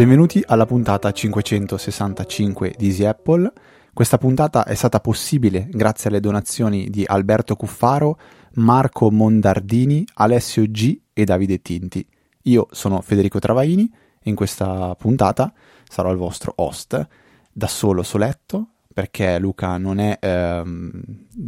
Benvenuti alla puntata 565 di Easy Apple. Questa puntata è stata possibile grazie alle donazioni di Alberto Cuffaro, Marco Mondardini, Alessio G e Davide Tinti. Io sono Federico Travaini e in questa puntata sarò il vostro host, da solo soletto, perché Luca non, è, ehm,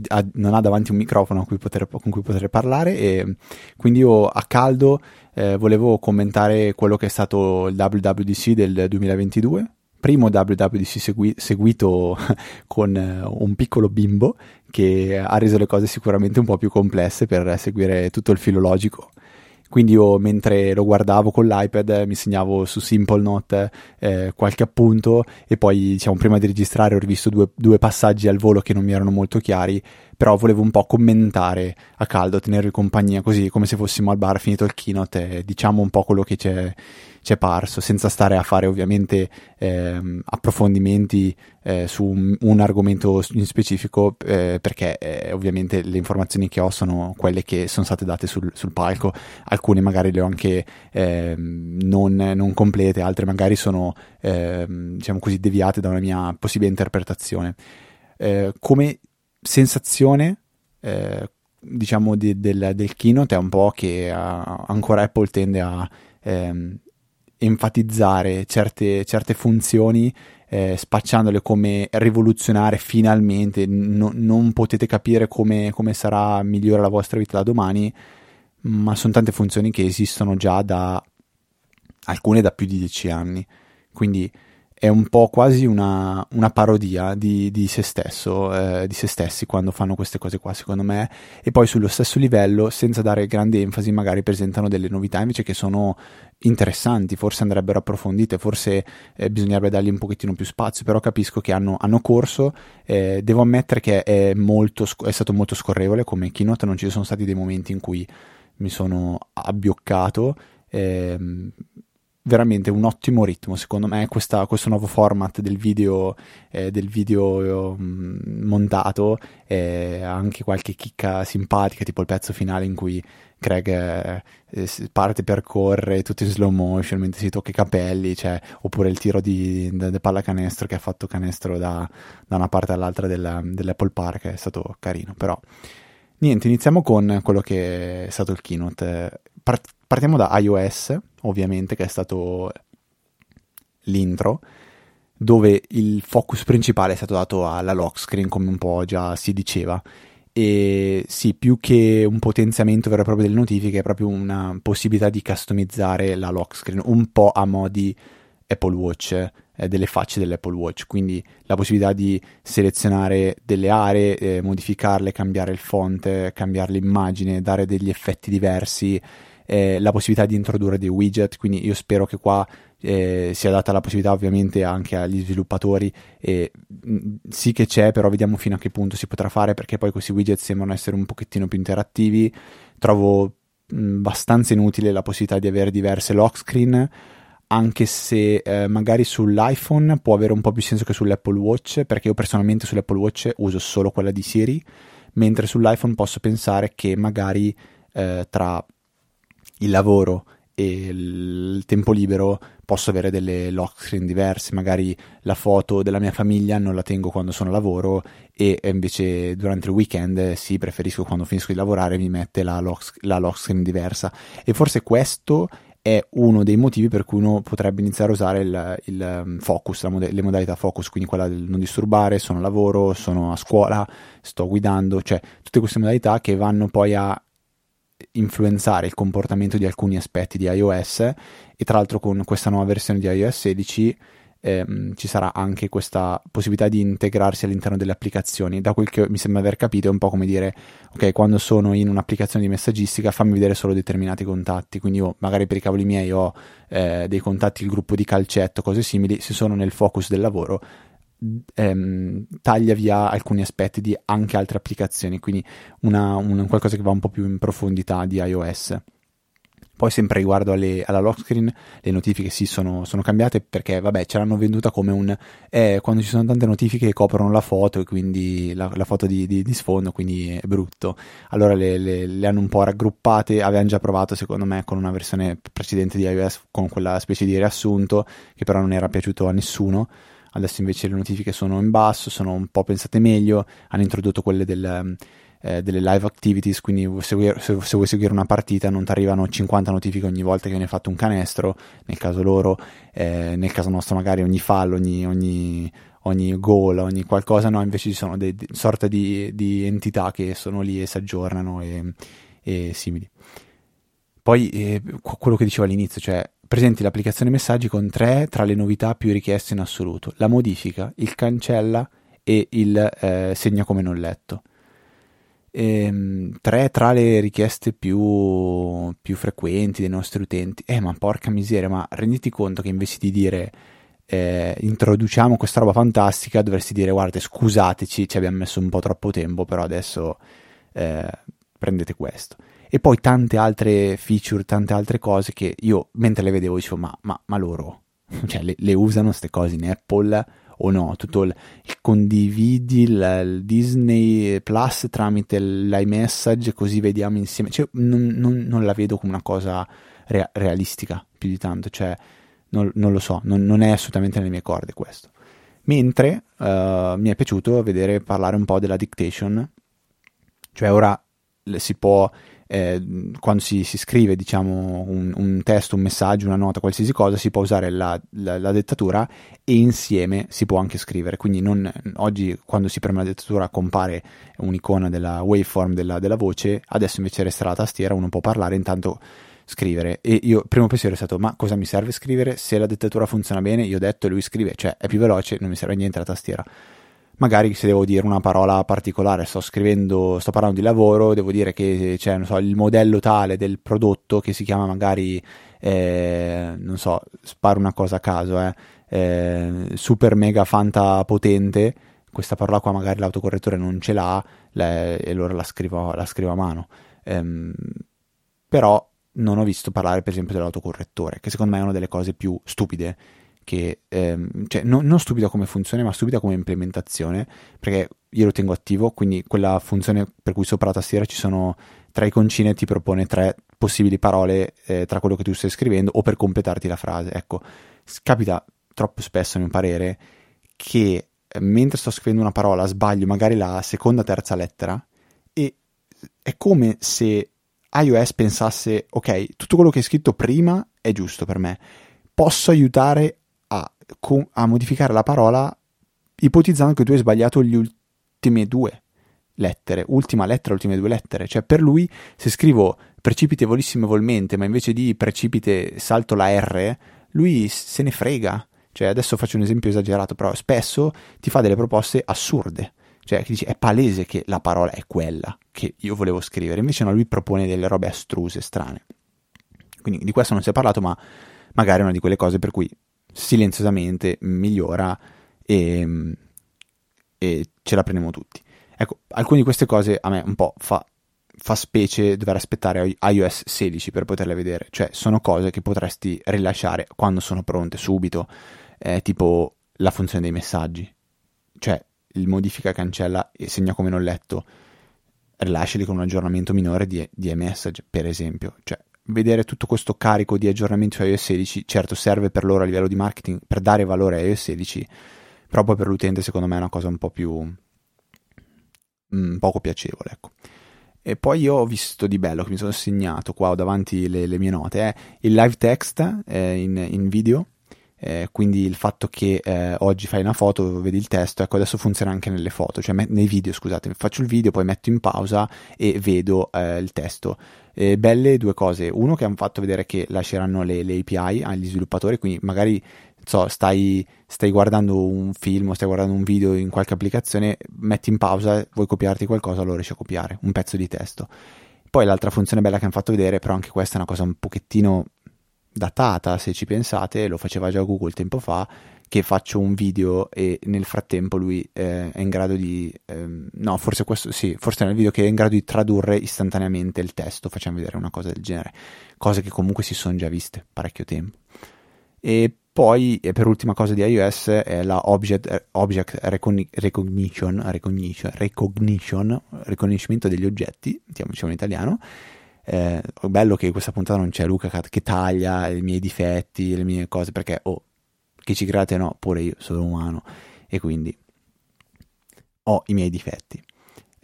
ha, non ha davanti un microfono cui poter, con cui poter parlare e quindi io a caldo eh, volevo commentare quello che è stato il WWDC del 2022, primo WWDC segui- seguito con eh, un piccolo bimbo che ha reso le cose sicuramente un po' più complesse per seguire tutto il filologico quindi io mentre lo guardavo con l'iPad mi segnavo su Simple Note eh, qualche appunto e poi diciamo prima di registrare ho rivisto due, due, passaggi al volo che non mi erano molto chiari però volevo un po' commentare a caldo, tenervi compagnia così come se fossimo al bar finito il keynote e diciamo un po' quello che c'è ci è parso, senza stare a fare ovviamente eh, approfondimenti eh, su un, un, argomento in specifico, eh, perché eh, ovviamente le informazioni che ho sono quelle che sono state date sul, sul palco, alcune magari le ho anche ehm, non, non, complete, altre magari sono ehm, diciamo così deviate da una mia possibile interpretazione. Eh, come sensazione eh, diciamo di, del, del keynote è un po' che uh, ancora Apple tende a ehm, enfatizzare certe, certe funzioni eh, spacciandole come rivoluzionare finalmente, no, non potete capire come, come, sarà migliore la vostra vita da domani, ma sono tante funzioni che esistono già da alcune da più di dieci anni. Quindi è un po' quasi una, una parodia di, di, se stesso, eh, di se stessi quando fanno queste cose qua, secondo me. E poi sullo stesso livello, senza dare grande enfasi, magari presentano delle novità invece che sono interessanti, forse andrebbero approfondite, forse eh, bisognerebbe dargli un pochettino più spazio, però capisco che hanno, hanno corso. Eh, devo ammettere che è, molto, è stato molto scorrevole come keynote, non ci sono stati dei momenti in cui mi sono abbioccato. Eh, veramente un ottimo ritmo secondo me questa, questo nuovo format del video, eh, del video um, montato eh, anche qualche chicca simpatica tipo il pezzo finale in cui Craig eh, parte per correre tutto in slow motion mentre si tocca i capelli cioè, oppure il tiro di, di, di pallacanestro che ha fatto canestro da, da una parte all'altra della, dell'Apple Park è stato carino però niente iniziamo con quello che è stato il keynote Part- partiamo da iOS, ovviamente, che è stato l'intro, dove il focus principale è stato dato alla lock screen, come un po' già si diceva. E sì, più che un potenziamento vero e proprio delle notifiche, è proprio una possibilità di customizzare la lock screen, un po' a modi Apple Watch, eh, delle facce dell'Apple Watch, quindi la possibilità di selezionare delle aree, eh, modificarle, cambiare il font, cambiare l'immagine, dare degli effetti diversi eh, la possibilità di introdurre dei widget, quindi io spero che qua eh, sia data la possibilità ovviamente anche agli sviluppatori mm, sì che c'è, però vediamo fino a che punto si potrà fare perché poi questi widget sembrano essere un pochettino più interattivi. Trovo mm, abbastanza inutile la possibilità di avere diverse lock screen anche se eh, magari sull'iPhone può avere un po' più senso che sull'Apple Watch, perché io personalmente sull'Apple Watch uso solo quella di Siri, mentre sull'iPhone posso pensare che magari eh, tra il lavoro e il tempo libero posso avere delle lock screen diverse, magari la foto della mia famiglia non la tengo quando sono a lavoro e invece durante il weekend sì, preferisco quando finisco di lavorare mi mette la lock, la lock screen diversa. E forse questo è uno dei motivi per cui uno potrebbe iniziare a usare il, il um, focus, mod- le modalità focus, quindi quella del non disturbare, sono a lavoro, sono a scuola, sto guidando, cioè tutte queste modalità che vanno poi a influenzare il comportamento di alcuni aspetti di iOS e tra l'altro con questa nuova versione di iOS 16 ehm, ci sarà anche questa possibilità di integrarsi all'interno delle applicazioni. Da quel che mi sembra aver capito è un po' come dire ok quando sono in un'applicazione di messaggistica fammi vedere solo determinati contatti, quindi io magari per i cavoli miei ho eh, dei contatti, il gruppo di calcetto, cose simili, se sono nel focus del lavoro ehm, taglia via alcuni aspetti di anche altre applicazioni, quindi una, un, qualcosa che va un po' più in profondità di iOS. Poi sempre riguardo alle, alla lock screen, le notifiche sì sono, sono, cambiate perché vabbè ce l'hanno venduta come un... Eh, quando ci sono tante notifiche che coprono la foto e quindi la, la foto di, di, di, sfondo, quindi è brutto. Allora le, le, le, hanno un po' raggruppate, avevano già provato secondo me con una versione precedente di iOS con quella specie di riassunto che però non era piaciuto a nessuno. Adesso invece le notifiche sono in basso, sono un po' pensate meglio, hanno introdotto quelle del eh, delle live activities, quindi se vuoi, se, se vuoi, seguire una partita non ti arrivano 50 notifiche ogni volta che viene fatto un canestro, nel caso loro, eh, nel caso nostro magari ogni fallo, ogni, ogni, ogni goal, ogni qualcosa, no, invece ci sono delle sorte di, di, entità che sono lì e si aggiornano e, e simili. Poi eh, quello che dicevo all'inizio, cioè presenti l'applicazione messaggi con tre tra le novità più richieste in assoluto, la modifica, il cancella e il eh, segna come non letto. Ehm, tre tra le richieste più, più, frequenti dei nostri utenti. Eh, ma porca miseria, ma renditi conto che invece di dire eh, introduciamo questa roba fantastica, dovresti dire guardate, scusateci, ci abbiamo messo un po' troppo tempo, però adesso eh, prendete questo. E poi tante altre feature, tante altre cose che io mentre le vedevo dicevo ma, ma, ma loro, cioè le, le usano queste cose in Apple? O no, tutto il, il condividi il, il, Disney Plus tramite l'iMessage così vediamo insieme, cioè, non, non, non, la vedo come una cosa rea- realistica più di tanto, cioè non, non lo so, non, è assolutamente nelle mie corde questo. Mentre uh, mi è piaciuto vedere parlare un po' della dictation, cioè ora si può eh, quando si, si, scrive diciamo, un, un, testo, un messaggio, una nota, qualsiasi cosa, si può usare la, la, la, dettatura e insieme si può anche scrivere. Quindi non, oggi quando si preme la dettatura compare un'icona della waveform della, della voce, adesso invece resterà la tastiera, uno può parlare intanto scrivere. E io il primo pensiero è stato ma cosa mi serve scrivere? Se la dettatura funziona bene io ho detto e lui scrive cioè è più veloce non mi serve niente la tastiera magari se devo dire una parola particolare, sto scrivendo, sto parlando di lavoro, devo dire che c'è, non so, il modello tale del prodotto che si chiama magari, eh, non so, sparo una cosa a caso, eh, eh, super mega fanta potente, questa parola qua magari l'autocorrettore non ce l'ha le, e allora la scrivo, la scrivo a mano. Ehm, però non ho visto parlare per esempio dell'autocorrettore, che secondo me è una delle cose più stupide che ehm, cioè, no, non stupida come funzione, ma stupida come implementazione, perché io lo tengo attivo, quindi quella funzione per cui sopra la tastiera ci sono tre iconcine ti propone tre possibili parole eh, tra quello che tu stai scrivendo o per completarti la frase. Ecco, capita troppo spesso, a mio parere, che eh, mentre sto scrivendo una parola sbaglio magari la seconda, terza lettera e è come se iOS pensasse, ok, tutto quello che hai scritto prima è giusto per me, posso aiutare a modificare la parola ipotizzando che tu hai sbagliato le ultime due lettere, ultima lettera, ultime due lettere. Cioè, per lui, se scrivo precipite volissimevolmente, ma invece di precipite salto la R, lui se ne frega. Cioè, adesso faccio un esempio esagerato, però spesso ti fa delle proposte assurde. Cioè, dici, è palese che la parola è quella che io volevo scrivere. Invece no, lui propone delle robe astruse, strane. Quindi di questo non si è parlato, ma magari è una di quelle cose per cui silenziosamente migliora e, e ce la prendiamo tutti. Ecco, alcune di queste cose a me un po' fa, fa specie dover aspettare iOS 16 per poterle vedere, cioè sono cose che potresti rilasciare quando sono pronte, subito, eh, tipo la funzione dei messaggi, cioè il modifica cancella e segna come non letto, rilasciali con un aggiornamento minore di, di iMessage, per esempio, cioè vedere tutto questo carico di aggiornamenti su iOS 16, certo serve per loro a livello di marketing per dare valore a iOS 16, però poi per l'utente secondo me è una cosa un po' più mm, poco piacevole, ecco. E poi io ho visto di bello che mi sono segnato qua davanti le, le mie note, è eh, il live text eh, in, in, video, eh, quindi il fatto che eh, oggi fai una foto, vedi il testo, ecco adesso funziona anche nelle foto, cioè me- nei video, scusate, faccio il video, poi metto in pausa e vedo eh, il testo. Eh, belle due cose. Uno che hanno fatto vedere che lasceranno le, le API agli sviluppatori, quindi magari so, stai, stai, guardando un film o stai guardando un video in qualche applicazione, metti in pausa, vuoi copiarti qualcosa, lo riesci a copiare, un pezzo di testo. Poi l'altra funzione bella che hanno fatto vedere, però anche questa è una cosa un pochettino datata, se ci pensate, lo faceva già Google tempo fa, che faccio un video e nel frattempo lui eh, è in grado di ehm, no forse questo sì forse nel video che è in grado di tradurre istantaneamente il testo facciamo vedere una cosa del genere. Cose che comunque si sono già viste parecchio tempo. E poi e per ultima cosa di iOS è la Object, object recognition, recognition, recognition riconoscimento degli oggetti diciamo in italiano. Eh, bello che questa puntata non c'è Luca che taglia i miei difetti le mie cose perché oh che ci create no, pure io sono umano e quindi ho i miei difetti.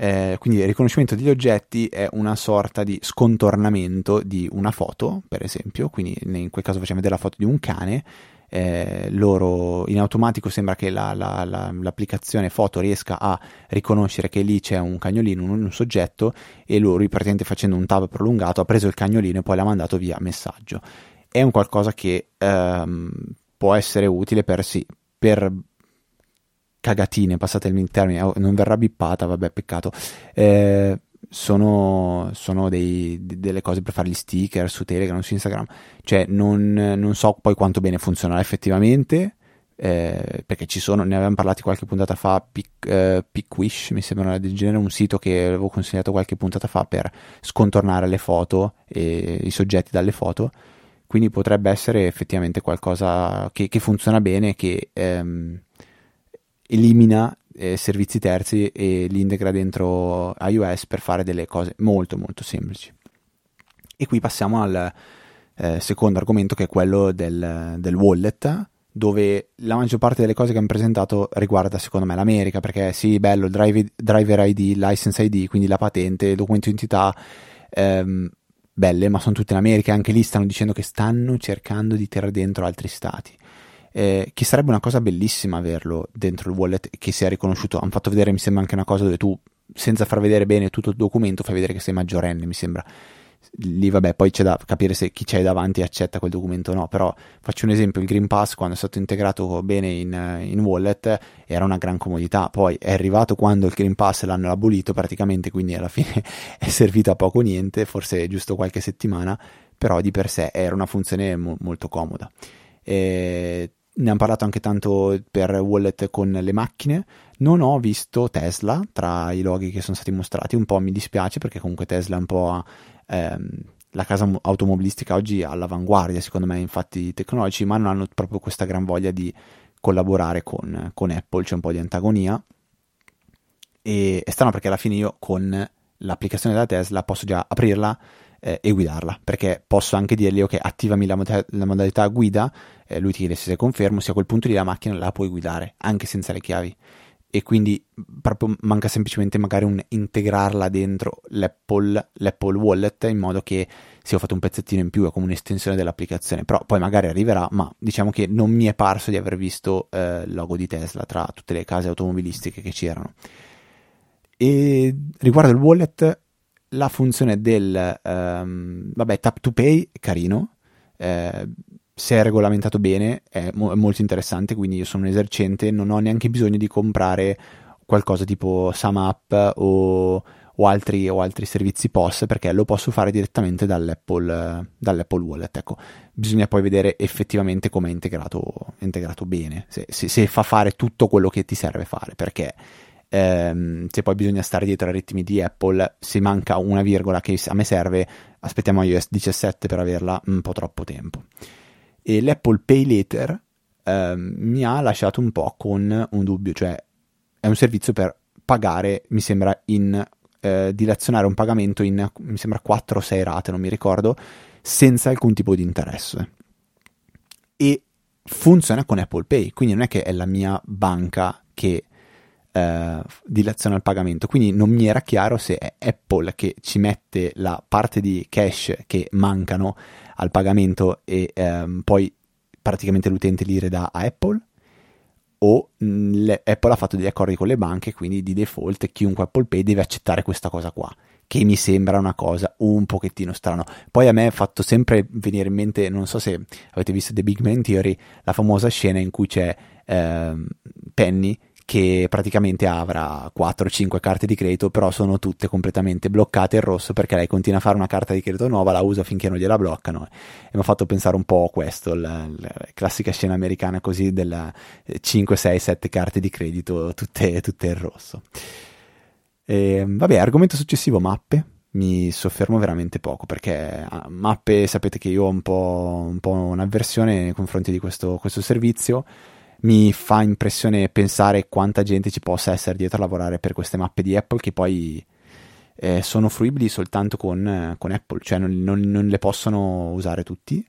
Eh, quindi il riconoscimento degli oggetti è una sorta di scontornamento di una foto, per esempio, quindi in quel caso facciamo vedere la foto di un cane, eh, loro in automatico sembra che la, la, la, l'applicazione foto riesca a riconoscere che lì c'è un cagnolino, un, un soggetto e lui praticamente facendo un tab prolungato ha preso il cagnolino e poi l'ha mandato via messaggio. È un qualcosa che ehm, può essere utile per sì, per cagatine, passate il termine, oh, non verrà bippata, vabbè, peccato. Eh, sono, sono dei, delle cose per fare gli sticker su Telegram, su Instagram, cioè non, non so poi quanto bene funzionerà effettivamente, eh, perché ci sono, ne avevamo parlato qualche puntata fa, Pic, eh, mi sembra del genere, un sito che avevo consigliato qualche puntata fa per scontornare le foto e i soggetti dalle foto quindi potrebbe essere effettivamente qualcosa che, che funziona bene, che ehm, elimina eh, servizi terzi e li integra dentro iOS per fare delle cose molto molto semplici. E qui passiamo al eh, secondo argomento che è quello del, del wallet, dove la maggior parte delle cose che hanno presentato riguarda secondo me l'America, perché sì, bello, drive, driver ID, license ID, quindi la patente, documento identità, ehm, belle, ma sono tutte in America anche lì stanno dicendo che stanno cercando di tirare dentro altri stati. Eh, che sarebbe una cosa bellissima averlo dentro il wallet che sia riconosciuto. Hanno fatto vedere, mi sembra, anche una cosa dove tu, senza far vedere bene tutto il documento, fai vedere che sei maggiorenne, mi sembra lì vabbè poi c'è da capire se chi c'è davanti accetta quel documento o no però faccio un esempio il Green Pass quando è stato integrato bene in, in, wallet era una gran comodità poi è arrivato quando il Green Pass l'hanno abolito praticamente quindi alla fine è servito a poco niente forse giusto qualche settimana però di per sé era una funzione mo- molto comoda e ne hanno parlato anche tanto per wallet con le macchine. Non ho visto Tesla tra i loghi che sono stati mostrati, un po' mi dispiace perché comunque Tesla è un po' ehm, la casa automobilistica oggi è all'avanguardia, secondo me, infatti tecnologici, ma non hanno proprio questa gran voglia di collaborare con, con Apple, c'è un po' di antagonia. E è strano perché alla fine io con l'applicazione della Tesla posso già aprirla eh, e guidarla, perché posso anche dirgli ok, attivami la, mod- la modalità guida, eh, lui ti chiede se confermo, se a quel punto lì la macchina la puoi guidare, anche senza le chiavi e quindi proprio manca semplicemente magari un integrarla dentro l'Apple, l'Apple Wallet in modo che se ho fatto un pezzettino in più è come un'estensione dell'applicazione. Però poi magari arriverà ma diciamo che non mi è parso di aver visto eh, il logo di Tesla tra tutte le case automobilistiche che c'erano. E riguardo il wallet la funzione del um, vabbè tap to pay carino eh, se è regolamentato bene è, mo- è, molto interessante, quindi io sono un esercente, non ho neanche bisogno di comprare qualcosa tipo SumUp o, o, altri, o altri servizi POS perché lo posso fare direttamente dall'Apple, dall'Apple Wallet. Ecco, bisogna poi vedere effettivamente come è integrato, integrato bene, se, se, se, fa fare tutto quello che ti serve fare, perché ehm, se poi bisogna stare dietro ai ritmi di Apple, se manca una virgola che a me serve, aspettiamo iOS 17 per averla un po' troppo tempo e l'Apple Pay Later eh, mi ha lasciato un po' con un dubbio, cioè è un servizio per pagare, mi sembra, in eh, dilazionare un pagamento in, mi sembra, 4 o 6 rate, non mi ricordo, senza alcun tipo di interesse. E funziona con Apple Pay, quindi non è che è la mia banca che eh, dilaziona il pagamento, quindi non mi era chiaro se è Apple che ci mette la parte di cash che mancano al pagamento e ehm, poi praticamente l'utente li redà a Apple o mh, mm, le, Apple ha fatto degli accordi con le banche quindi di default chiunque Apple Pay deve accettare questa cosa qua che mi sembra una cosa un pochettino strano. Poi a me è fatto sempre venire in mente non so se avete visto The Big Man Theory la famosa scena in cui c'è ehm, Penny che praticamente avrà 4-5 carte di credito, però sono tutte completamente bloccate in rosso perché lei continua a fare una carta di credito nuova, la usa finché non gliela bloccano. E mi ha fatto pensare un po' a questo, la, la classica scena americana così della 5, 6, 7 carte di credito, tutte, tutte in rosso. E, vabbè, argomento successivo, mappe. Mi soffermo veramente poco perché ah, mappe sapete che io ho un po', un po un'avversione nei confronti di questo, questo servizio mi fa impressione pensare quanta gente ci possa essere dietro a lavorare per queste mappe di Apple che poi eh, sono fruibili soltanto con, con Apple, cioè non, non, non, le possono usare tutti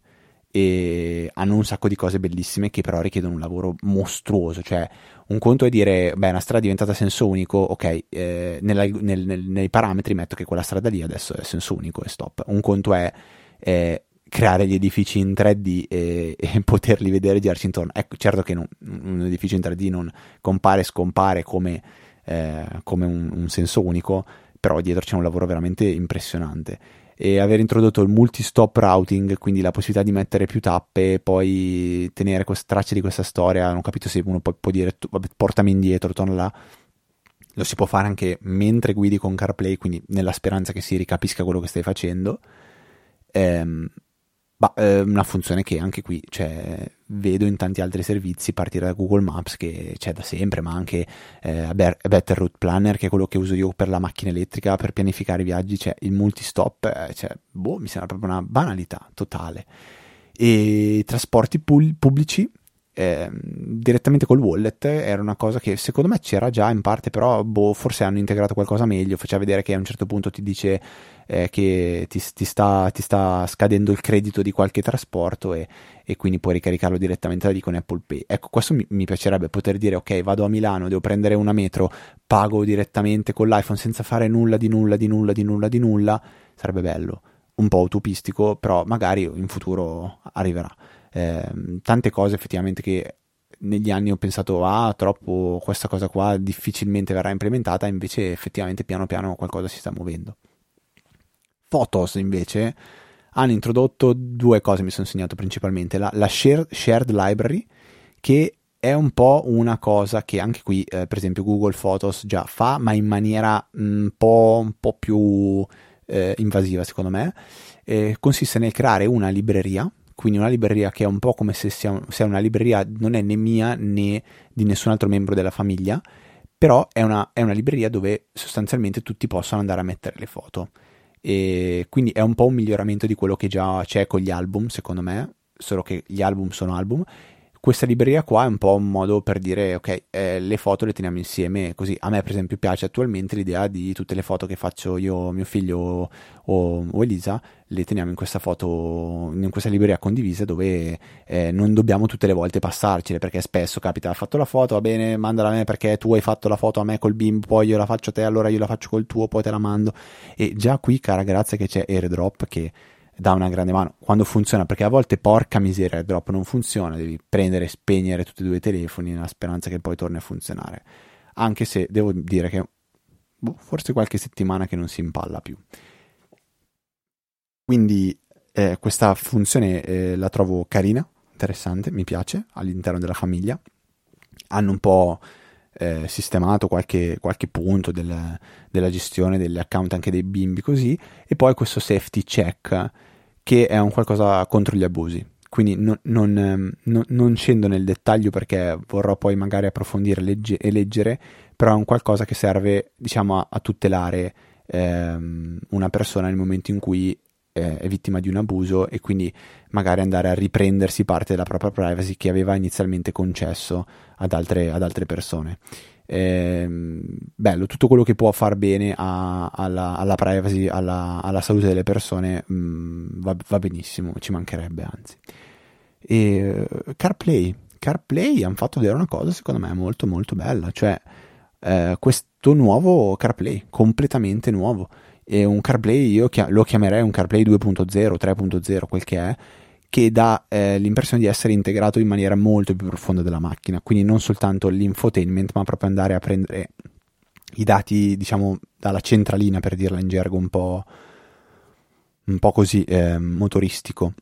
e hanno un sacco di cose bellissime che però richiedono un lavoro mostruoso, cioè un conto è dire, beh, una strada è diventata senso unico, ok, eh, nella, nel, nel, nei parametri metto che quella strada lì adesso è senso unico e stop. Un conto è eh, creare gli edifici in 3D e, e, poterli vedere girarci intorno. Ecco, certo che non, un edificio in 3D non compare e scompare come, eh, come un, un, senso unico, però dietro c'è un lavoro veramente impressionante. E aver introdotto il multi-stop routing, quindi la possibilità di mettere più tappe e poi tenere queste tracce di questa storia, non ho capito se uno può, può dire vabbè, portami indietro, torna là. Lo si può fare anche mentre guidi con CarPlay, quindi nella speranza che si ricapisca quello che stai facendo. Ehm, ma eh, una funzione che anche qui cioè, vedo in tanti altri servizi partire da Google Maps che c'è da sempre, ma anche eh, Better Route Planner che è quello che uso io per la macchina elettrica per pianificare i viaggi, cioè il multistop, eh, cioè, boh, mi sembra proprio una banalità totale. E trasporti pul- pubblici eh, direttamente col wallet era una cosa che secondo me c'era già in parte, però boh, forse hanno integrato qualcosa meglio. Faceva vedere che a un certo punto ti dice eh, che ti, ti, sta, ti, sta, scadendo il credito di qualche trasporto e, e, quindi puoi ricaricarlo direttamente da lì con Apple Pay. Ecco, questo mi, mi, piacerebbe poter dire: ok, vado a Milano, devo prendere una metro, pago direttamente con l'iPhone senza fare nulla di nulla di nulla di nulla di nulla. Sarebbe bello. Un po' utopistico, però magari in futuro arriverà eh, tante cose effettivamente che negli anni ho pensato ah troppo questa cosa qua difficilmente verrà implementata invece effettivamente piano piano qualcosa si sta muovendo. Photos invece hanno introdotto due cose mi sono segnato principalmente. La, la shared, shared library che è un po' una cosa che anche qui eh, per esempio Google Photos già fa ma in maniera un po', un po più eh, invasiva secondo me. Eh, consiste nel creare una libreria quindi una libreria che è un po' come se sia, sia una libreria non è né mia né di nessun altro membro della famiglia, però è una, è una libreria dove sostanzialmente tutti possono andare a mettere le foto. E quindi è un po' un miglioramento di quello che già c'è con gli album, secondo me, solo che gli album sono album questa libreria qua è un po' un modo per dire ok eh, le foto le teniamo insieme così. A me per esempio piace attualmente l'idea di tutte le foto che faccio io mio figlio o, o Elisa le teniamo in questa foto in questa libreria condivisa dove eh, non dobbiamo tutte le volte passarcele perché spesso capita ha fatto la foto va bene mandala a me perché tu hai fatto la foto a me col bimbo poi io la faccio a te allora io la faccio col tuo poi te la mando. E già qui cara grazie che c'è airdrop che dà una grande mano quando funziona, perché a volte porca miseria il drop non funziona, devi prendere e spegnere tutti e due i telefoni nella speranza che poi torni a funzionare. Anche se devo dire che boh, forse qualche settimana che non si impalla più. Quindi eh, questa funzione eh, la trovo carina, interessante, mi piace all'interno della famiglia. Hanno un po' eh, sistemato qualche, qualche punto del, della gestione degli account anche dei bimbi così e poi questo safety check che è un qualcosa contro gli abusi. Quindi non, ehm, non, non scendo nel dettaglio perché vorrò poi magari approfondire legge, e leggere, però è un qualcosa che serve diciamo, a, a tutelare ehm, una persona nel momento in cui eh, è vittima di un abuso e quindi magari andare a riprendersi parte della propria privacy che aveva inizialmente concesso ad altre, ad altre persone eh, bello, tutto quello che può far bene a, alla, alla, privacy, alla, alla, salute delle persone mh, mm, va, va, benissimo, ci mancherebbe anzi. E, CarPlay, CarPlay hanno fatto vedere una cosa secondo me molto molto bella, cioè eh, questo nuovo CarPlay, completamente nuovo, e un CarPlay io lo chiamerei un CarPlay 2.0, 3.0, quel che è, che dà eh, l'impressione di essere integrato in maniera molto più profonda della macchina, quindi non soltanto l'infotainment, ma proprio andare a prendere i dati, diciamo, dalla centralina, per dirla in gergo un po', un po così eh, motoristico.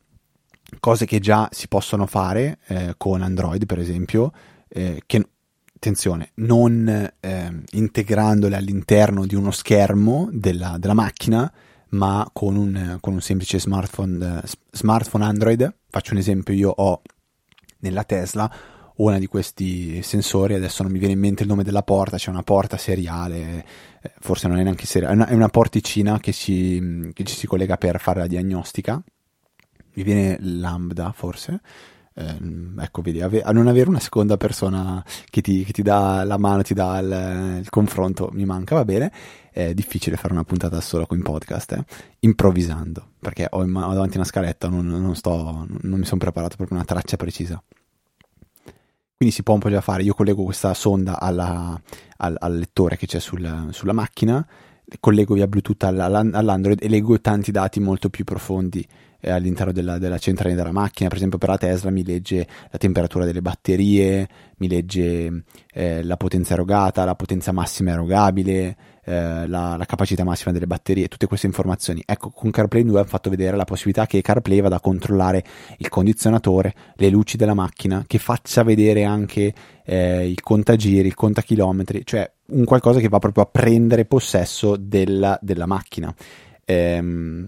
Cose che già si possono fare eh, con Android, per esempio, eh, che attenzione, non eh, integrandole all'interno di uno schermo della, della macchina, ma con un, con un semplice smartphone, smartphone Android. Faccio un esempio, io ho nella Tesla una di questi sensori, adesso non mi viene in mente il nome della porta, c'è una porta seriale, eh, forse non è neanche seriale, è una, è una porticina che, si, che ci si collega per fare la diagnostica, mi viene Lambda forse, eh, ecco, vedi, ave- a non avere una seconda persona che ti, che ti dà la mano, ti dà il, il, confronto, mi manca, va bene. È difficile fare una puntata solo con podcast, eh? improvvisando, perché ho, in, ho, davanti una scaletta, non, non, sto, non mi sono preparato proprio una traccia precisa. Quindi si può un po' già fare. Io collego questa sonda alla, al, al, lettore che c'è sul, sulla macchina, collego via Bluetooth all'Android e leggo tanti dati molto più profondi eh, all'interno della, della centrale della macchina. Per esempio, per la Tesla mi legge la temperatura delle batterie, mi legge eh, la potenza erogata, la potenza massima erogabile, eh, la, la, capacità massima delle batterie, tutte queste informazioni. Ecco, con CarPlay 2 hanno fatto vedere la possibilità che CarPlay vada a controllare il condizionatore, le luci della macchina, che faccia vedere anche eh, il contagiri, il contachilometri, cioè un qualcosa che va proprio a prendere possesso della, della macchina. Ehm,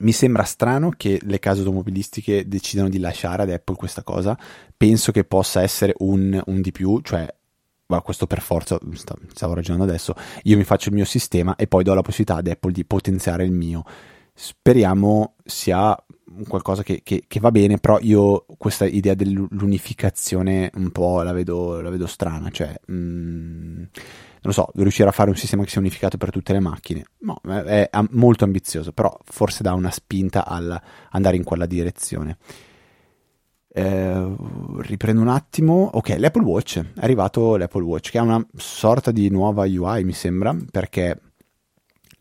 mi sembra strano che le case automobilistiche decidano di lasciare ad Apple questa cosa. Penso che possa essere un, un di più, cioè, ma questo per forza, stavo ragionando adesso, io mi faccio il mio sistema e poi do la possibilità ad Apple di potenziare il mio. Speriamo sia qualcosa che, che, che va bene, però io questa idea dell'unificazione un po' la vedo, la vedo strana, cioè... Mm, non so, riuscire a fare un sistema che sia unificato per tutte le macchine. No, è, è molto ambizioso, però forse dà una spinta al andare in quella direzione. Eh, riprendo un attimo. Ok, l'Apple Watch. È arrivato l'Apple Watch, che ha una sorta di nuova UI, mi sembra, perché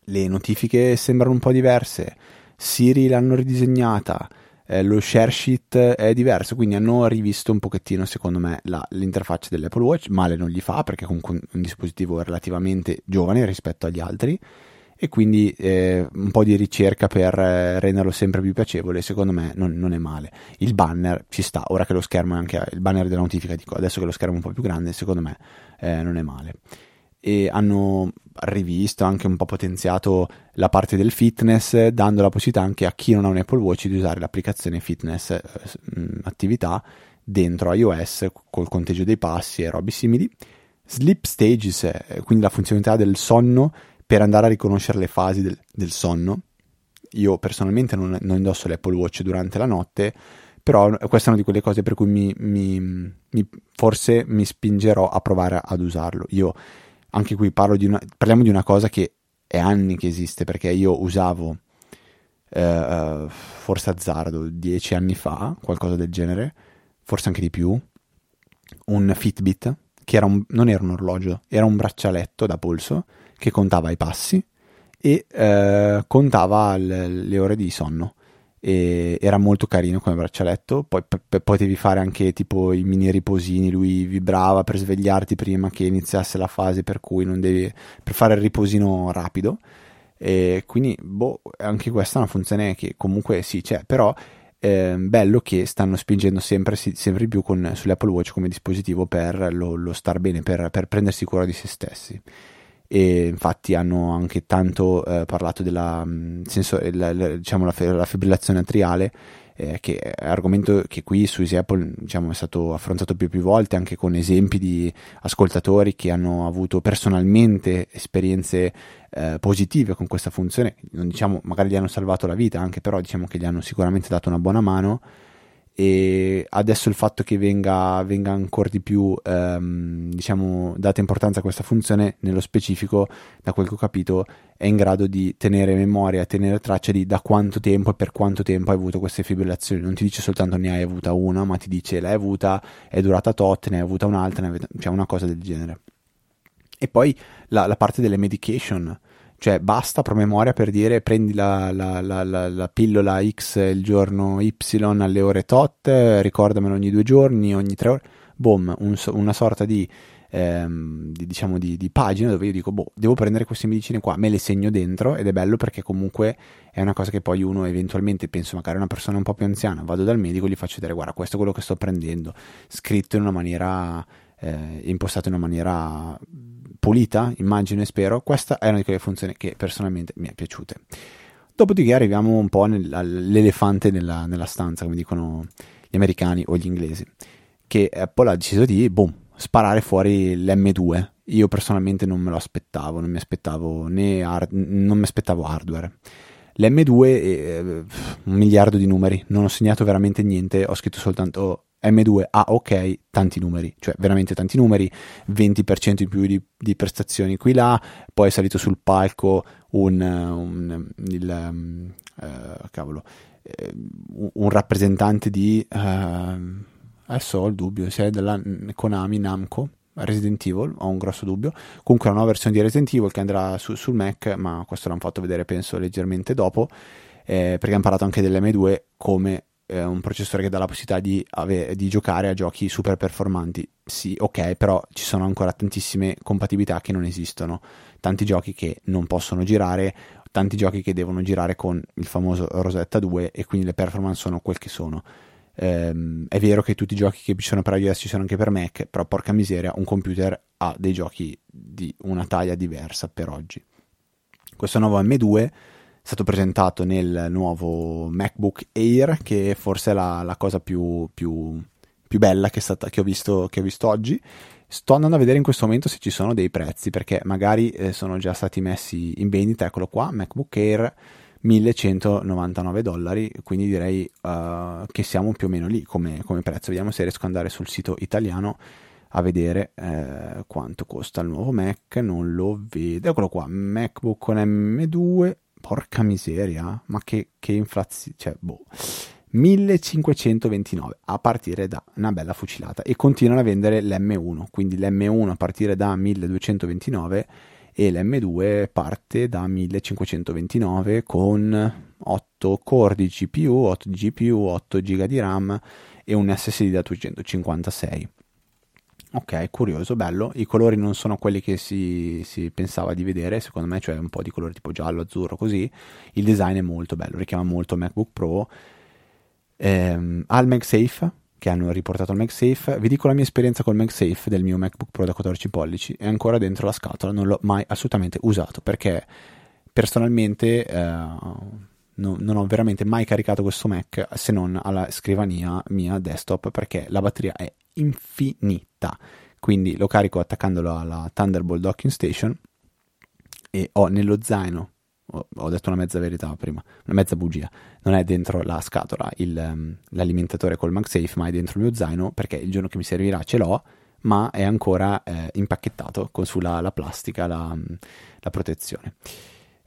le notifiche sembrano un po' diverse. Siri l'hanno ridisegnata eh, lo share sheet è diverso, quindi hanno rivisto un pochettino, secondo me, la, l'interfaccia dell'Apple Watch, male non gli fa perché comunque un dispositivo relativamente giovane rispetto agli altri. E quindi eh, un po' di ricerca per eh, renderlo sempre più piacevole, secondo me non, non, è male. Il banner ci sta, ora che lo schermo è anche il banner della notifica, dico, adesso che lo schermo è un po' più grande, secondo me eh, non è male. E hanno rivisto, anche un po' potenziato la parte del fitness, dando la possibilità anche a chi non ha un Apple Watch di usare l'applicazione fitness eh, attività dentro iOS col conteggio dei passi e robe simili. Sleep Stages, eh, quindi la funzionalità del sonno per andare a riconoscere le fasi del, del sonno. Io personalmente non, non, indosso l'Apple Watch durante la notte, però questa è una di quelle cose per cui mi, mi, mi, forse mi spingerò a provare ad usarlo. Io anche qui di una, parliamo di una cosa che è anni che esiste perché io usavo eh, forse azzardo dieci anni fa, qualcosa del genere, forse anche di più, un Fitbit che era un, non era un orologio, era un braccialetto da polso che contava i passi e eh, contava le, le ore di sonno e era molto carino come braccialetto. Poi p- potevi fare anche tipo i mini riposini. Lui vibrava per svegliarti prima che iniziasse la fase per cui non devi per fare il riposino rapido. E quindi boh, anche questa è una funzione che comunque sì c'è però è bello che stanno spingendo sempre, sempre più con, sull'Apple Watch come dispositivo per lo, lo star bene per, per prendersi cura di se stessi e infatti hanno anche tanto eh, parlato della, mm, senso, la, la, diciamo, la, la fibrillazione atriale eh, che è argomento che qui su Easy Apple diciamo, è stato affrontato più e più volte anche con esempi di ascoltatori che hanno avuto personalmente esperienze eh, positive con questa funzione. Non diciamo magari gli hanno salvato la vita anche però diciamo che gli hanno sicuramente dato una buona mano e adesso il fatto che venga, venga ancora di più ehm, diciamo data importanza a questa funzione nello specifico da quel che ho capito è in grado di tenere memoria tenere traccia di da quanto tempo e per quanto tempo hai avuto queste fibrillazioni. Non ti dice soltanto ne hai avuta una ma ti dice l'hai avuta è durata tot ne hai avuta un'altra ne hai, cioè una cosa del genere. E poi la, la parte delle medication cioè basta promemoria per dire prendi la, la, la, la, pillola X il giorno Y alle ore tot, ricordamelo ogni due giorni, ogni tre ore, boom, un, una sorta di, ehm, di, diciamo di, di, pagina dove io dico, boh, devo prendere queste medicine qua, me le segno dentro ed è bello perché comunque è una cosa che poi uno eventualmente, penso magari una persona un po' più anziana, vado dal medico e gli faccio vedere, guarda, questo è quello che sto prendendo, scritto in una maniera eh, impostato in una maniera pulita, immagino e spero, questa è una di quelle funzioni che personalmente mi è piaciute. Dopodiché arriviamo un po' all'elefante nella, nella stanza, come dicono gli americani o gli inglesi, che Apple ha deciso di, boom, sparare fuori l'M2. Io personalmente non me lo aspettavo, non mi aspettavo né hard, non mi aspettavo hardware. L'M2 è eh, un miliardo di numeri, non ho segnato veramente niente, ho scritto soltanto M2, ah ok, tanti numeri, cioè veramente tanti numeri, 20% in più di, di prestazioni qui là, poi è salito sul palco un, un, il, um, uh, cavolo, uh, un rappresentante di, uh, adesso ho il dubbio, se è della Konami Namco, Resident Evil, ho un grosso dubbio. Comunque una nuova versione di Resident Evil che andrà su, sul Mac, ma questo l'hanno fatto vedere penso leggermente dopo, eh, perché hanno parlato anche dell'M2 come eh, un processore che dà la possibilità di, ave- di, giocare a giochi super performanti. Sì, ok, però ci sono ancora tantissime compatibilità che non esistono, tanti giochi che non possono girare, tanti giochi che devono girare con il famoso Rosetta 2 e quindi le performance sono quel che sono. Ehm, è vero che tutti i giochi che ci sono per iOS ci sono anche per Mac, però porca miseria, un computer ha dei giochi di una taglia diversa per oggi. Questo nuovo M2 è stato presentato nel nuovo MacBook Air, che forse è la, la cosa più, più, più bella che, stata, che, ho visto, che, ho visto, oggi. Sto andando a vedere in questo momento se ci sono dei prezzi, perché magari eh, sono già stati messi in vendita. Eccolo qua, MacBook Air 1199 dollari, quindi direi uh, che siamo più o meno lì come, come, prezzo. Vediamo se riesco ad andare sul sito italiano a vedere eh, quanto costa il nuovo Mac, non lo vedo. Eccolo qua, MacBook con M2, porca miseria, ma che, che inflazione, cioè, boh. 1529 a partire da una bella fucilata e continuano a vendere l'M1 quindi l'M1 a partire da 1229 e l'M2 parte da 1529 con 8 core di CPU, 8 di GPU, 8 GB di RAM e un SSD da 256. Ok, curioso, bello. I colori non sono quelli che si, si, pensava di vedere, secondo me, cioè un po' di colore tipo giallo, azzurro, così. Il design è molto bello, richiama molto MacBook Pro. Ehm, ha il MagSafe, che hanno riportato al MagSafe. Vi dico la mia esperienza col MagSafe del mio MacBook Pro da 14 pollici, è ancora dentro la scatola, non l'ho mai assolutamente usato perché personalmente eh, no, non ho veramente mai caricato questo Mac se non alla scrivania mia desktop perché la batteria è infinita. Quindi lo carico attaccandolo alla Thunderbolt Docking Station e ho nello zaino ho detto una mezza verità prima, una mezza bugia. Non è dentro la scatola il, um, l'alimentatore col MagSafe, ma è dentro il mio zaino perché il giorno che mi servirà ce l'ho, ma è ancora eh, impacchettato con sulla la plastica, la, la, protezione.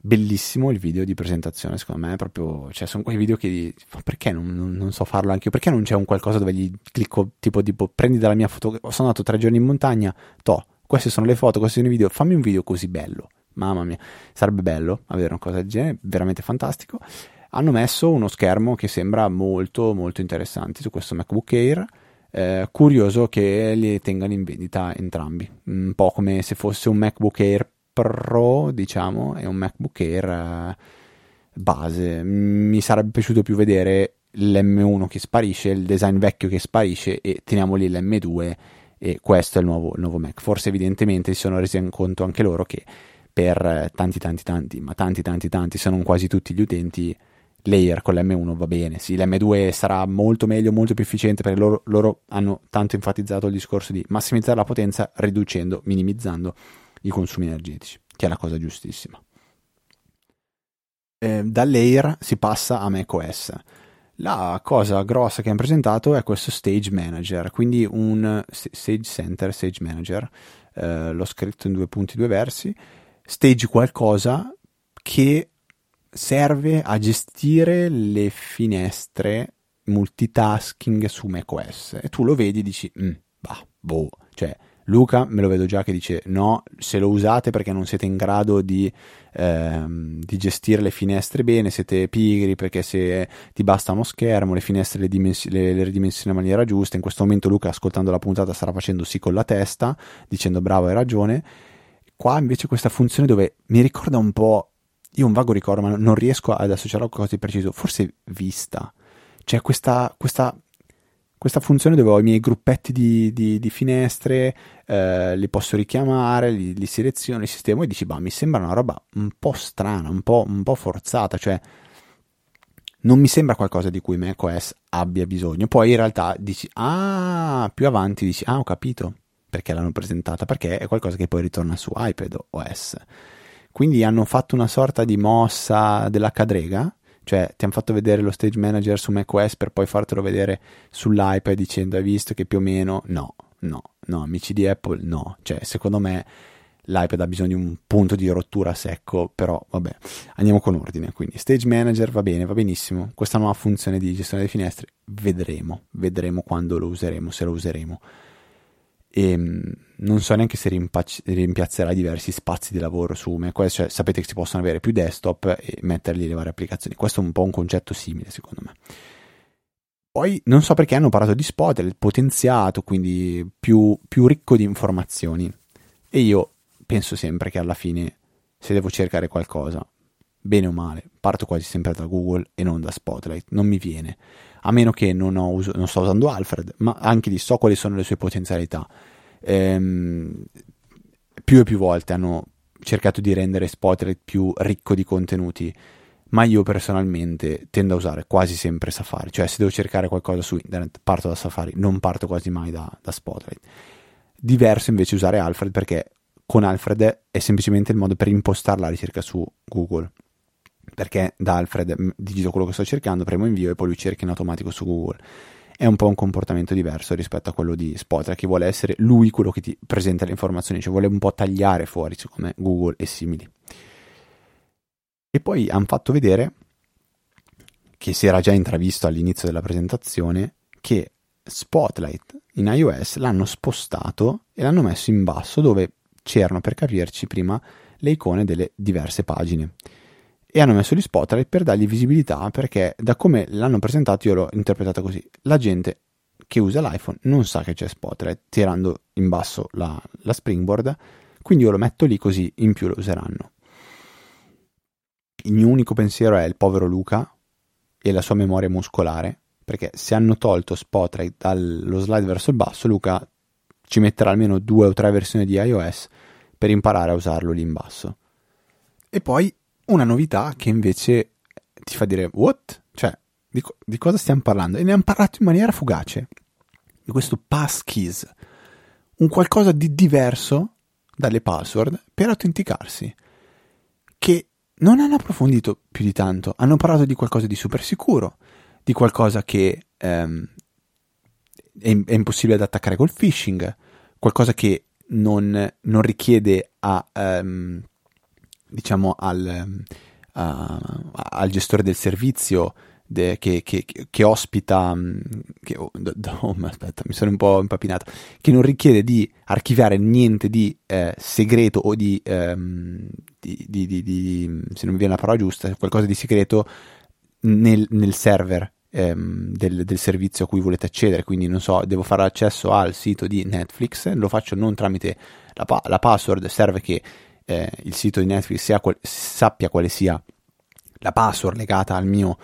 Bellissimo il video di presentazione, secondo me. Proprio, cioè, sono quei video che ma perché non, non, non, so farlo anche io? Perché non c'è un qualcosa dove gli clicco tipo, tipo prendi dalla mia foto? Sono andato tre giorni in montagna, to, queste sono le foto, questi sono i video, fammi un video così bello Mamma mia, sarebbe bello avere una cosa del genere, veramente fantastico. Hanno messo uno schermo che sembra molto molto interessante su questo MacBook Air. Eh, curioso che li tengano in vendita entrambi, un po' come se fosse un MacBook Air Pro, diciamo, e un MacBook Air eh, base. Mi sarebbe piaciuto più vedere l'M1 che sparisce, il design vecchio che sparisce e teniamo lì l'M2 e questo è il nuovo, il nuovo Mac. Forse evidentemente si sono resi conto anche loro che per tanti tanti tanti, ma tanti tanti tanti, se non quasi tutti gli utenti, Layer con l'M1 va bene. Sì, l'M2 sarà molto meglio, molto più efficiente perché loro, loro hanno tanto enfatizzato il discorso di massimizzare la potenza riducendo, minimizzando i consumi energetici, che è la cosa giustissima. Eh, da Layer si passa a macOS. La cosa grossa che hanno presentato è questo Stage Manager, quindi un Stage Center, Stage Manager, eh, l'ho scritto in due punti, due versi, stage qualcosa che serve a gestire le finestre multitasking su macOS e tu lo vedi e dici mm, bah, boh, cioè Luca me lo vedo già che dice no, se lo usate perché non siete in grado di, ehm, di gestire le finestre bene, siete pigri perché se ti basta uno schermo, le finestre le, dimens- le, le ridimensioni in maniera giusta, in questo momento Luca ascoltando la puntata starà facendo sì con la testa, dicendo bravo hai ragione, Qua invece questa funzione dove mi ricorda un po', io un vago ricordo, ma non riesco ad associarlo a qualcosa di preciso, forse vista. C'è questa, questa questa funzione dove ho i miei gruppetti di, di, di finestre, eh, li posso richiamare, li, li, seleziono, li sistemo e dici, bah, mi sembra una roba un po' strana, un po', un po' forzata, cioè non mi sembra qualcosa di cui macOS abbia bisogno. Poi in realtà dici, ah, più avanti dici, ah, ho capito perché l'hanno presentata, perché è qualcosa che poi ritorna su iPad OS. Quindi hanno fatto una sorta di mossa della cadrega, cioè ti hanno fatto vedere lo stage manager su macOS per poi fartelo vedere sull'iPad dicendo hai visto che più o meno no, no, no, amici di Apple no, cioè secondo me l'iPad ha bisogno di un punto di rottura secco, però vabbè, andiamo con ordine. Quindi Stage Manager va bene, va benissimo. Questa nuova funzione di gestione delle finestre vedremo, vedremo quando lo useremo, se lo useremo. E ehm, non so neanche se rimpac- rimpiazzerà diversi spazi di lavoro su macOS, cioè sapete che si possono avere più desktop e mettergli le varie applicazioni. Questo è un po' un concetto simile, secondo me. Poi non so perché hanno parlato di Spotlight, potenziato, quindi più, più ricco di informazioni. E io penso sempre che alla fine, se devo cercare qualcosa, bene o male, parto quasi sempre da Google e non da Spotlight. Non mi viene. A meno che non, uso, non sto usando Alfred, ma anche lì so quali sono le sue potenzialità. Ehm, più e più volte hanno cercato di rendere Spotlight più ricco di contenuti, ma io personalmente tendo a usare quasi sempre Safari. Cioè, se devo cercare qualcosa su internet, parto da Safari, non parto quasi mai da, da Spotlight. Diverso invece usare Alfred perché con Alfred è semplicemente il modo per impostare la ricerca su Google. Perché da Alfred mm, digito quello che sto cercando, premo invio e poi lui cerca in automatico su Google. È un po' un comportamento diverso rispetto a quello di Spotra, che vuole essere lui quello che ti presenta le informazioni, cioè vuole un po' tagliare fuori, come Google e simili. E poi hanno fatto vedere, che si era già intravisto all'inizio della presentazione, che Spotlight in iOS l'hanno spostato e l'hanno messo in basso dove c'erano per capirci prima le icone delle diverse pagine e hanno messo gli spotlight per dargli visibilità perché da come l'hanno presentato io l'ho interpretata così la gente che usa l'iPhone non sa che c'è spotlight tirando in basso la, la springboard quindi io lo metto lì così in più lo useranno il mio unico pensiero è il povero Luca e la sua memoria muscolare perché se hanno tolto spotlight dallo slide verso il basso Luca ci metterà almeno due o tre versioni di iOS per imparare a usarlo lì in basso. E poi una novità che invece ti fa dire what? Cioè, di, co- di cosa stiamo parlando? E ne hanno parlato in maniera fugace. Di questo passkeys. Un qualcosa di diverso dalle password per autenticarsi. Che non hanno approfondito più di tanto. Hanno parlato di qualcosa di super sicuro, di qualcosa che ehm, è, è, impossibile da attaccare col phishing, qualcosa che non, non richiede a, um, diciamo al, uh, al, gestore del servizio de, che, che, che, ospita, mm, che, oh, oh, aspetta, mi sono un po' impapinato, che non richiede di archiviare niente di eh, segreto o di, um, di, di, di, se non mi viene la parola giusta, qualcosa di segreto nel, nel server ehm, del, del, servizio a cui volete accedere, quindi non so, devo fare accesso al sito di Netflix, lo faccio non tramite la, pa- la password, serve che eh, il sito di Netflix qual- sappia quale sia la password legata al mio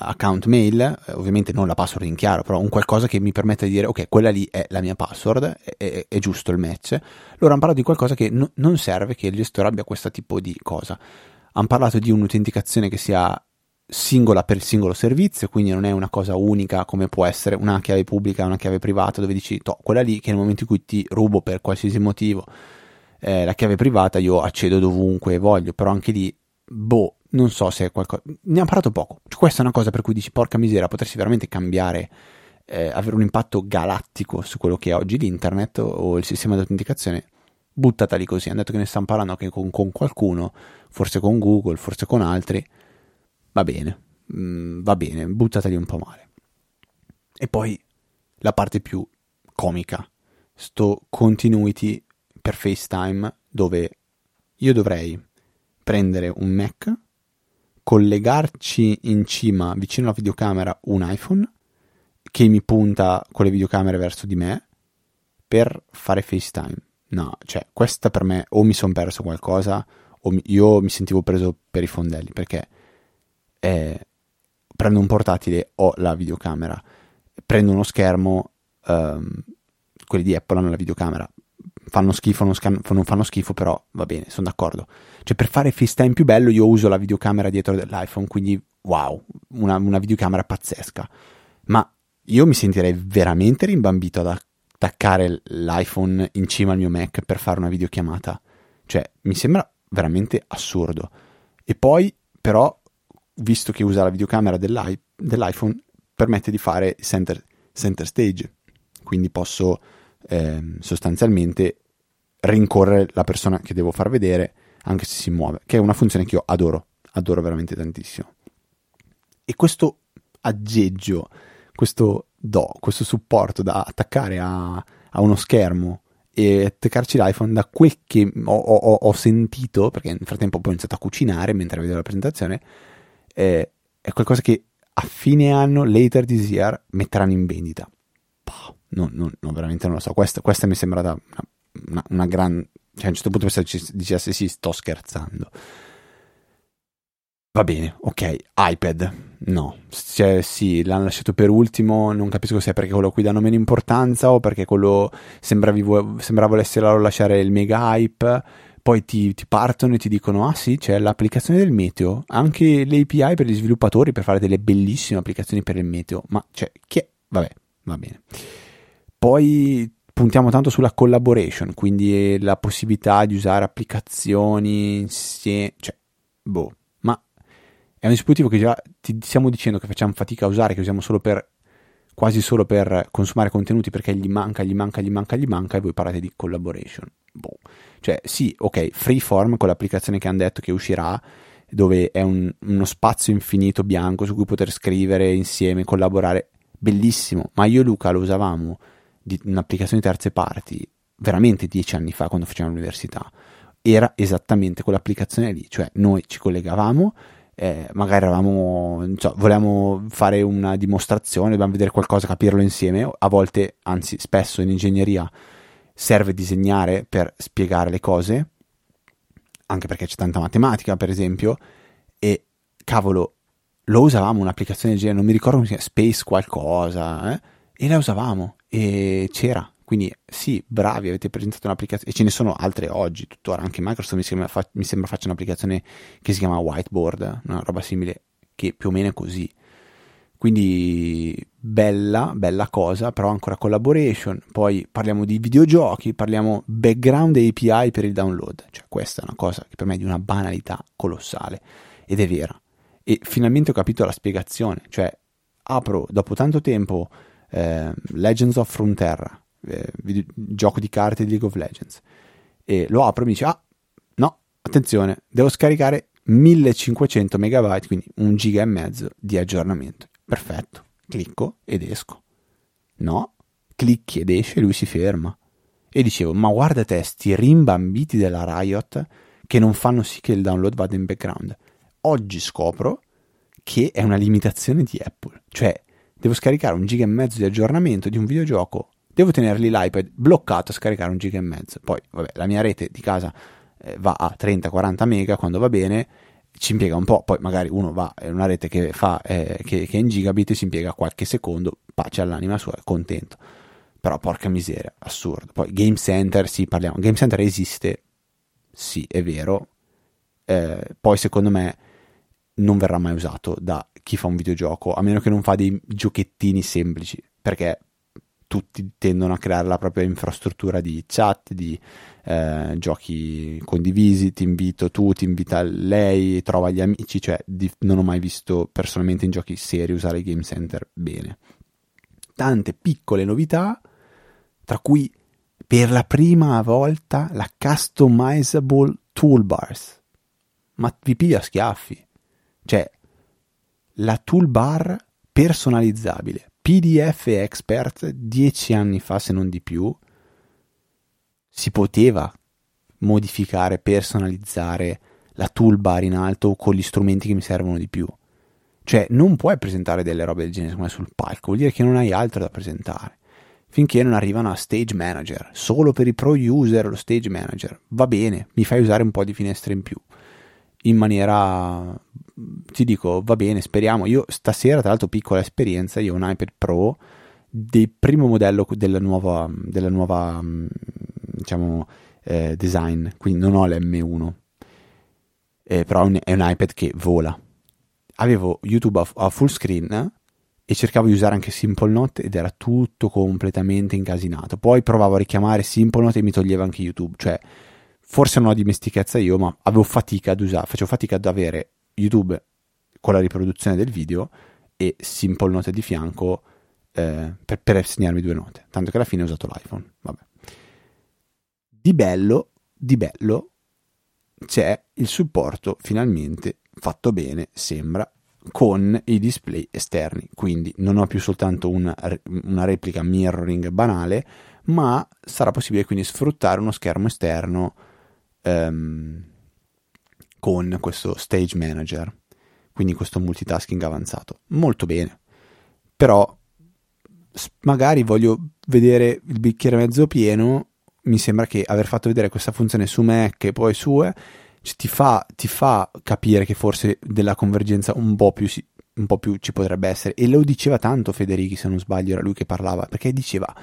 account mail, eh, ovviamente non la password in chiaro, però un qualcosa che mi permette di dire ok, quella lì è la mia password, è, è, è giusto il match. Loro hanno parlato di qualcosa che no, non serve che il gestore abbia questo tipo di cosa. Hanno parlato di un'autenticazione che sia singola per il singolo servizio, quindi non è una cosa unica come può essere una chiave pubblica una chiave privata dove dici, to, quella lì che nel momento in cui ti rubo per qualsiasi motivo eh, la chiave privata io accedo dovunque voglio, però anche lì, boh, non so se è qualcosa... Ne ha parlato poco. Cioè, questa è una cosa per cui dici, porca misera, potresti veramente cambiare, eh, avere un impatto galattico su quello che è oggi l'internet o il sistema di autenticazione. Buttata lì così, hanno detto che ne stanno parlando anche con, con qualcuno, forse con Google, forse con altri va bene, mm, va bene, buttateli un po' male. E poi la parte più comica, sto continuity per FaceTime dove io dovrei prendere un Mac, collegarci in cima vicino alla videocamera un iPhone che mi punta con le videocamere verso di me per fare FaceTime. No, cioè, questa per me o mi sono perso qualcosa o mi, io mi sentivo preso per i fondelli perché eh, prendo un portatile, ho la videocamera, prendo uno schermo, um, quelli di Apple hanno la videocamera, fanno schifo, non, scan- non, fanno schifo, però va bene, sono d'accordo. Cioè, per fare FaceTime più bello, io uso la videocamera dietro dell'iPhone, quindi wow, una, una videocamera pazzesca. Ma io mi sentirei veramente rimbambito ad attaccare l'iPhone in cima al mio Mac per fare una videochiamata. Cioè, mi sembra veramente assurdo. E poi, però, visto che usa la videocamera dell'i- dell'iPhone, permette di fare center, center stage. Quindi posso eh, sostanzialmente rincorrere la persona che devo far vedere anche se si muove, che è una funzione che io adoro, adoro veramente tantissimo. E questo aggeggio, questo do, questo supporto da attaccare a, a uno schermo e attaccarci l'iPhone, da quel che ho, ho, ho, sentito, perché nel frattempo poi ho iniziato a cucinare mentre vedevo la presentazione, eh, è qualcosa che a fine anno, later this year, metteranno in vendita. Poh, non, non, non, veramente non lo so. Questa, questa mi è sembrata una, una, una gran... Cioè, a un certo punto dicesse sì, sto scherzando. Va bene, ok, iPad, no, cioè, sì, l'hanno lasciato per ultimo, non capisco se è perché quello qui danno meno importanza o perché quello sembravi, sembrava volesse lasciare il mega hype, poi ti, ti, partono e ti dicono, ah sì, c'è l'applicazione del meteo, anche l'API per gli sviluppatori per fare delle bellissime applicazioni per il meteo, ma cioè, chi è? Vabbè, va bene. Poi puntiamo tanto sulla collaboration, quindi la possibilità di usare applicazioni insieme, cioè, boh, ma è un dispositivo che già ti stiamo dicendo che facciamo fatica a usare, che usiamo solo per quasi solo per consumare contenuti perché gli manca, gli manca, gli manca, gli manca e voi parlate di collaboration. Boh. Cioè, sì, ok, Freeform con l'applicazione che hanno detto che uscirà, dove è un, uno spazio infinito bianco su cui poter scrivere insieme, collaborare, bellissimo, ma io e Luca lo usavamo di un'applicazione di terze parti veramente dieci anni fa quando facevamo l'università era esattamente quell'applicazione lì cioè noi ci collegavamo eh, magari eravamo so, volevamo fare una dimostrazione dobbiamo vedere qualcosa capirlo insieme a volte anzi spesso in ingegneria serve disegnare per spiegare le cose anche perché c'è tanta matematica per esempio e cavolo lo usavamo un'applicazione del genere non mi ricordo come si chiama Space qualcosa eh? e la usavamo e c'era. Quindi sì, bravi, avete presentato un'applicazione e ce ne sono altre oggi, tuttora anche Microsoft mi sembra, fa, mi sembra faccia un'applicazione che si chiama Whiteboard, una roba simile che più o meno è così. Quindi bella, bella cosa, però ancora collaboration. Poi parliamo di videogiochi, parliamo background API per il download. Cioè questa è una cosa che per me è di una banalità colossale ed è vera. E finalmente ho capito la spiegazione, cioè apro dopo tanto tempo eh, Legends of Frontera, eh, video, gioco di carte di League of Legends, e lo apro e mi dice, ah, no, attenzione, devo scaricare 1500 megabyte, quindi un giga e mezzo di aggiornamento. Perfetto, clicco ed esco. No, clicchi ed esce e lui si ferma. E dicevo, ma guarda te, sti rimbambiti della Riot che non fanno sì che il download vada in background. Oggi scopro che è una limitazione di Apple. Cioè, devo scaricare un giga e mezzo di aggiornamento di un videogioco, devo tenerli l'iPad bloccato a scaricare un giga e mezzo. Poi, vabbè, la mia rete di casa eh, va a 30-40 mega quando va bene, ci impiega un po', poi magari uno va in una rete che, fa, eh, che, che è in gigabit e si impiega qualche secondo, pace all'anima sua, è contento. Però porca miseria, assurdo. Poi Game Center, sì, parliamo. Game Center esiste, sì, è vero. Eh, poi secondo me non verrà mai usato da chi fa un videogioco, a meno che non fa dei giochettini semplici, perché tutti tendono a creare la propria infrastruttura di chat, di eh, giochi condivisi, ti invito tu, ti invita lei, trova gli amici, cioè di, non ho mai visto personalmente in giochi seri usare i game center bene. Tante piccole novità, tra cui per la prima volta la customizable toolbars. Ma vi piglia schiaffi. Cioè, la toolbar personalizzabile PDF Expert dieci anni fa, se non di più, si poteva modificare, personalizzare la toolbar in alto con gli strumenti che mi servono di più. Cioè, non puoi presentare delle robe del genere come sul palco, vuol dire che non hai altro da presentare. Finché non arrivano a Stage Manager, solo per i pro user lo Stage Manager. Va bene, mi fai usare un po' di finestre in più. In maniera ti dico, va bene, speriamo. Io stasera, tra l'altro, piccola esperienza, io ho un iPad Pro del primo modello della nuova, della nuova mm, diciamo, eh, design, quindi non ho l'M1, eh, però è un, iPad che vola. Avevo YouTube a, a, full screen e cercavo di usare anche Simple Note ed era tutto completamente incasinato. Poi provavo a richiamare Simple Note e mi toglieva anche YouTube, cioè forse non ho dimestichezza io, ma avevo fatica ad usare, facevo fatica ad avere YouTube con la riproduzione del video e Simple Note di fianco eh, per, per segnarmi due note. Tanto che alla fine ho usato l'iPhone. Vabbè. Di bello, di bello, c'è il supporto finalmente fatto bene, sembra, con i display esterni. Quindi non ho più soltanto una, una replica mirroring banale, ma sarà possibile quindi sfruttare uno schermo esterno um, con questo Stage Manager, quindi questo multitasking avanzato. Molto bene, però magari voglio vedere il bicchiere mezzo pieno, mi sembra che aver fatto vedere questa funzione su Mac e poi su cioè, ti, fa, ti, fa, capire che forse della convergenza un po, più, un po' più ci potrebbe essere. E lo diceva tanto Federici, se non sbaglio, era lui che parlava, perché diceva,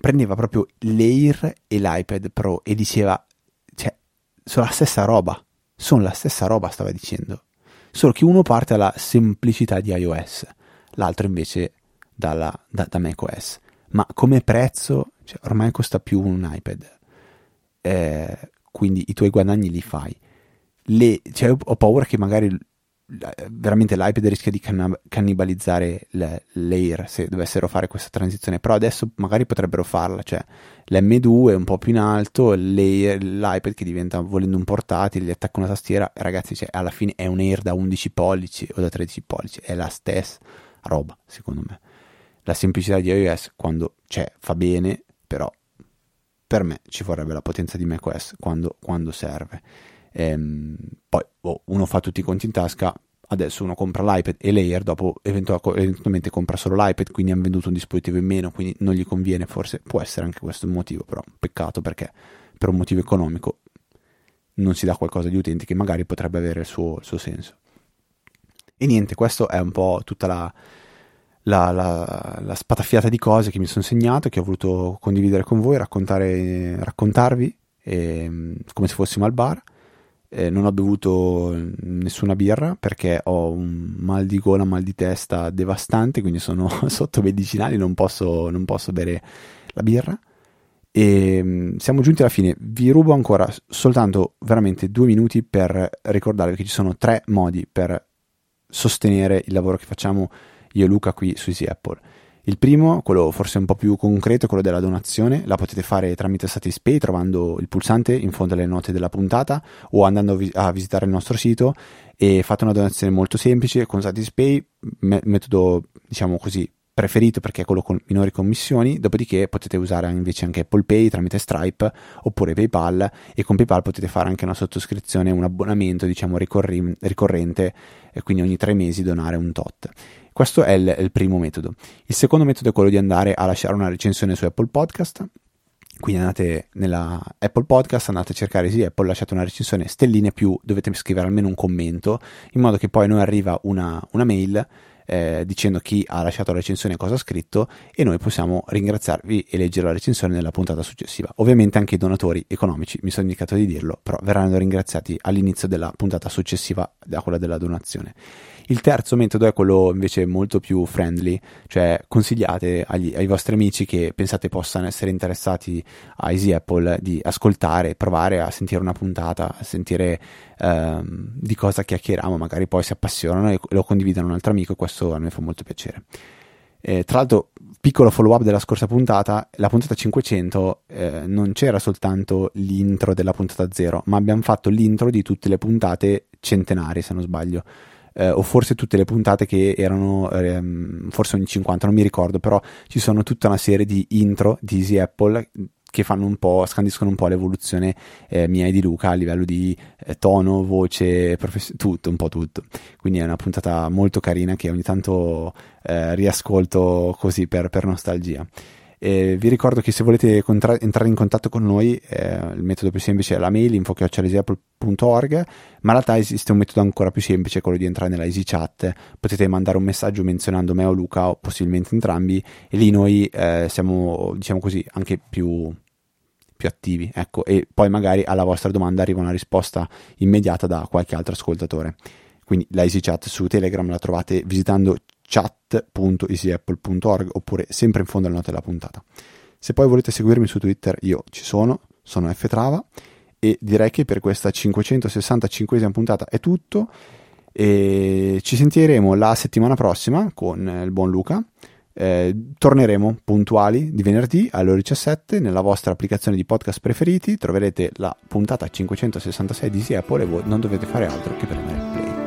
prendeva proprio l'Air e l'iPad Pro e diceva, cioè, sono la stessa roba, sono la stessa roba, stava dicendo. Solo che uno parte dalla semplicità di iOS, l'altro invece dalla, da, da macOS. Ma come prezzo, cioè, ormai costa più un iPad. Eh, quindi i tuoi guadagni li fai. Le, cioè, ho paura che magari veramente l'iPad rischia di cannibalizzare l'Air se dovessero fare questa transizione però adesso magari potrebbero farla cioè l'M2 è un po' più in alto l'iPad che diventa volendo un portatile gli attacca una tastiera ragazzi cioè, alla fine è un Air da 11 pollici o da 13 pollici è la stessa roba secondo me la semplicità di iOS quando c'è fa bene, però per me ci vorrebbe la potenza di macOS quando, quando serve. Ehm, poi oh, uno fa tutti i conti in tasca, adesso uno compra l'iPad e l'Air, dopo eventualmente compra solo l'iPad, quindi hanno venduto un dispositivo in meno, quindi non gli conviene, forse può essere anche questo il motivo, però peccato perché per un motivo economico non si dà qualcosa agli utenti che magari potrebbe avere il suo, il suo senso. E niente, questo è un po' tutta la, la, la, la, spatafiata di cose che mi sono segnato, che ho voluto condividere con voi, raccontarvi eh, come se fossimo al bar. Eh, non ho bevuto nessuna birra perché ho un mal di gola, mal di testa devastante, quindi sono sotto medicinali, non posso, non posso bere la birra. E ehm, siamo giunti alla fine. Vi rubo ancora soltanto veramente due minuti per ricordarvi che ci sono tre modi per sostenere il lavoro che facciamo io e Luca qui su Easy Apple. Il primo, quello forse un po' più concreto, quello della donazione, la potete fare tramite Satispay trovando il pulsante in fondo alle note della puntata o andando a visitare il nostro sito. E fate una donazione molto semplice con Satispay, metodo diciamo così preferito perché è quello con minori commissioni, dopodiché potete usare invece anche Apple Pay tramite Stripe oppure PayPal. E con PayPal potete fare anche una sottoscrizione, un abbonamento diciamo ricorri- ricorrente. E quindi ogni tre mesi donare un tot. Questo è il, il primo metodo. Il secondo metodo è quello di andare a lasciare una recensione su Apple Podcast quindi andate nella Apple Podcast, andate a cercare sì, Apple, lasciate una recensione, stelline più, dovete scrivere almeno un commento, in modo che poi noi arriva una, una mail eh, dicendo chi ha lasciato la recensione e cosa ha scritto e noi possiamo ringraziarvi e leggere la recensione nella puntata successiva. Ovviamente anche i donatori economici, mi sono indicato di dirlo, però verranno ringraziati all'inizio della puntata successiva a quella della donazione. Il terzo metodo è quello invece molto più friendly, cioè consigliate agli, ai vostri amici che pensate possano essere interessati a Easy Apple di ascoltare, provare a sentire una puntata, a sentire ehm, di cosa chiacchieriamo, magari poi si appassionano e lo condividono un altro amico e questo a me fa molto piacere. Eh, tra l'altro, piccolo follow up della scorsa puntata, la puntata 500 eh, non c'era soltanto l'intro della puntata 0, ma abbiamo fatto l'intro di tutte le puntate centenarie, se non sbaglio eh, o forse tutte le puntate che erano ehm, forse ogni 50, non mi ricordo, però ci sono tutta una serie di intro di Easy Apple che fanno un po', scandiscono un po' l'evoluzione eh, mia e di Luca a livello di eh, tono, voce, profes- tutto, un po' tutto. Quindi è una puntata molto carina che ogni tanto eh, riascolto così per, per nostalgia. E vi ricordo che se volete contra- entrare in contatto con noi, eh, il metodo più semplice è la mail info.org, ma in realtà esiste un metodo ancora più semplice, quello di entrare nella EasyChat. Potete mandare un messaggio menzionando me o Luca, o possibilmente entrambi, e lì noi eh, siamo, diciamo così, anche più, più attivi. Ecco, e poi magari alla vostra domanda arriva una risposta immediata da qualche altro ascoltatore. Quindi la EasyChat su Telegram la trovate visitando chat.easyapple.org oppure sempre in fondo alle note della puntata. Se poi volete seguirmi su Twitter, io ci sono, sono ftrava e direi che per questa 565esima puntata è tutto. E ci sentiremo la settimana prossima con il buon Luca. Eh, torneremo puntuali di venerdì alle ore 17 nella vostra applicazione di podcast preferiti. Troverete la puntata 566 di Easy Apple e voi non dovete fare altro che premere play.